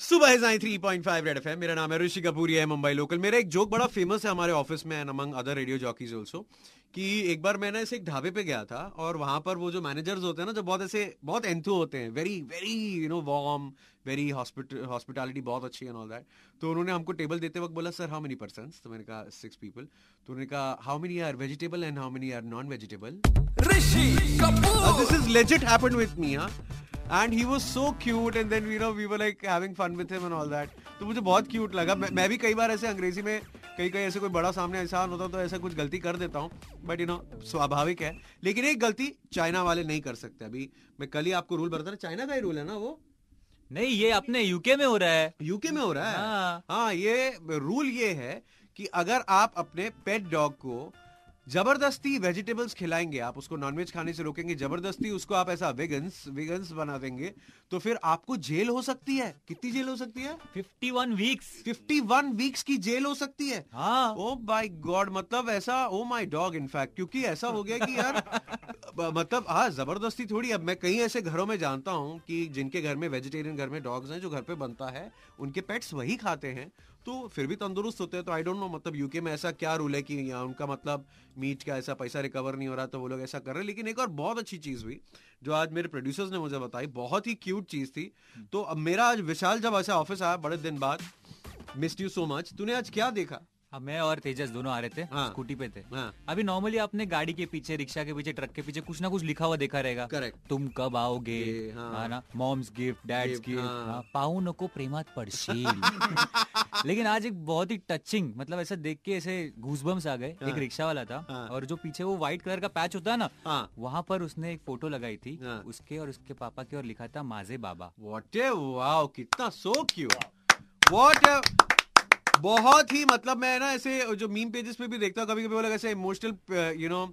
सुबह जाए three point five Red FM मेरा नाम है ऋषि कपूर है मुंबई लोकल। मेरा एक जोक बड़ा फ़ेमस है हमारे ऑफ़िस में and among other radio jockeys also कि एक बार मैं ना ऐसे एक ढाबे पे गया था और वहाँ पर वो जो मैनेजर्स होते हैं ना जो बहुत ऐसे बहुत एंथू होते हैं very very you know warm very hospitality बहुत अच्छी है ऑल दैट तो उन्होंने हमको टेबल देते वक्त बोला सर हाउ मेनी पर्सन तो मैंने कहा सिक्स पीपल तो उन्होंने कहा how many are vegetable and how many are non vegetable Rishi Kapoor. This is legit happened with me हाँ। And he was so cute and then we know we were like having fun with him and all that तो मुझे बहुत cute लगा। मैं, मैं भी कई बार ऐसे अंग्रेज़ी में कई कई ऐसे कोई बड़ा सामने इंसान होता तो ऐसा कुछ गलती कर देता हूँ। बट यू नो स्वाभाविक है। लेकिन एक गलती चाइना वाले नहीं कर सकते। अभी मैं कल ही आपको रूल बता रहा चाइना का ही रूल है ना वो? नहीं ये अपने यूके में हो रहा है। यूके में हो रहा है? हाँ। हाँ ये रूल ये है कि अगर आप अपने पेट डॉग को ज़बरदस्ती वेजिटेबल्स खिलाएँगे आप उसको नॉनवेज खाने से रोकेंगे ज़बरदस्ती उसको आप ऐसा वेगन्स वेगन्स बना देंगे तो फिर आपको जेल हो सकती है। कितनी जेल हो सकती है? 51 वीक्स 51 वीक्स की जेल हो सकती है। हाँ। ओ माय गॉड मतलब ऐसा ओ माय डॉग इनफैक्ट क्योंकि ऐसा हो गया कि यार मतलब हाँ ज़बरदस्ती थोड़ी। अब मैं कई ऐसे घरों में जानता हूँ कि जिनके घर में वेजिटेरियन घर में डॉग्स हैं, जो घर पे बनता है, उनके पेट्स वही खाते हैं। तो फिर भी तंदुरुस्त होते हैं तो आई डोंट नो मतलब यूके में ऐसा क्या रूल है कि यहाँ उनका मतलब मीट का ऐसा पैसा रिकवर नहीं हो रहा तो वो लोग ऐसा कर रहे हैं। लेकिन एक और बहुत अच्छी चीज़ हुई, जो आज मेरे प्रोड्यूसर्स ने मुझे बताई, बहुत ही क्यूट चीज़ थी। तो अब मेरा आज विशाल जब ऐसा ऑफ़िस आया, बड़े दिन बाद मिस यू सो मच तूने आज क्या देखा? हाँ, मैं और तेजस दोनों आ रहे थे हाँ। स्कूटी पे थे। हाँ। अभी नॉर्मली आपने गाड़ी के पीछे रिक्शा के पीछे ट्रक के पीछे कुछ ना कुछ लिखा हुआ देखा रहेगा। करेक्ट तुम कब आओगे? हाँ। हाँ ना? मॉम्स गिफ्ट डैड्स गिफ्ट हाँ। पाऊ नको प्रेमात पडशील। लेकिन आज एक बहुत ही टचिंग मतलब ऐसा देख के ऐसे घूसबम्स आ गए। एक हाँ। रिक्शा वाला था। और जो पीछे वो व्हाइट कलर का पैच होता है ना वहाँ पर उसने एक फ़ोटो लगाई थी। उसके और उसके पापा की और लिखा था माजे बाबा। वॉट ए वाओ कितना सो क्यूट व्हाट बहुत ही मतलब मैं ना ऐसे जो मीम पेजेस पे भी देखता हूँ कभी कभी वो लोग ऐसे इमोशनल यू नो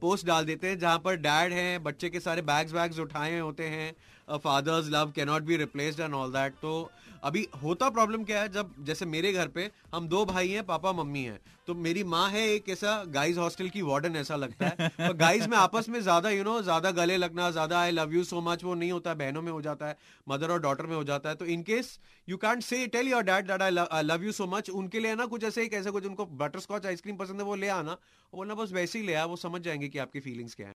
पोस्ट डाल देते हैं, जहाँ पर डैड हैं, बच्चे के सारे बैग्स वैग्स उठाए होते हैं father's love can not be replaced and all that तो अभी होता प्रॉब्लम क्या है? जब जैसे मेरे घर पे हम दो भाई हैं पापा मम्मी हैं तो मेरी माँ है एक ऐसा गाइज़ हॉस्टल की वार्डन ऐसा लगता है। तो गाइज़ में आपस में ज़्यादा यू नो ज़्यादा गले लगना ज़्यादा I love you so much वो नहीं होता है। बहनों में हो जाता है मदर और डॉटर में हो जाता है। तो in case you can't say tell your dad that I love you so much उनके लिए ना कुछ ऐसे ही कैसे कुछ उनको बटर स्कॉच आइसक्रीम पसंद है वो ले आना। बोलना बस वैसे ही ले आ वो समझ जाएँगे कि आपकी फीलिंग्स क्या है।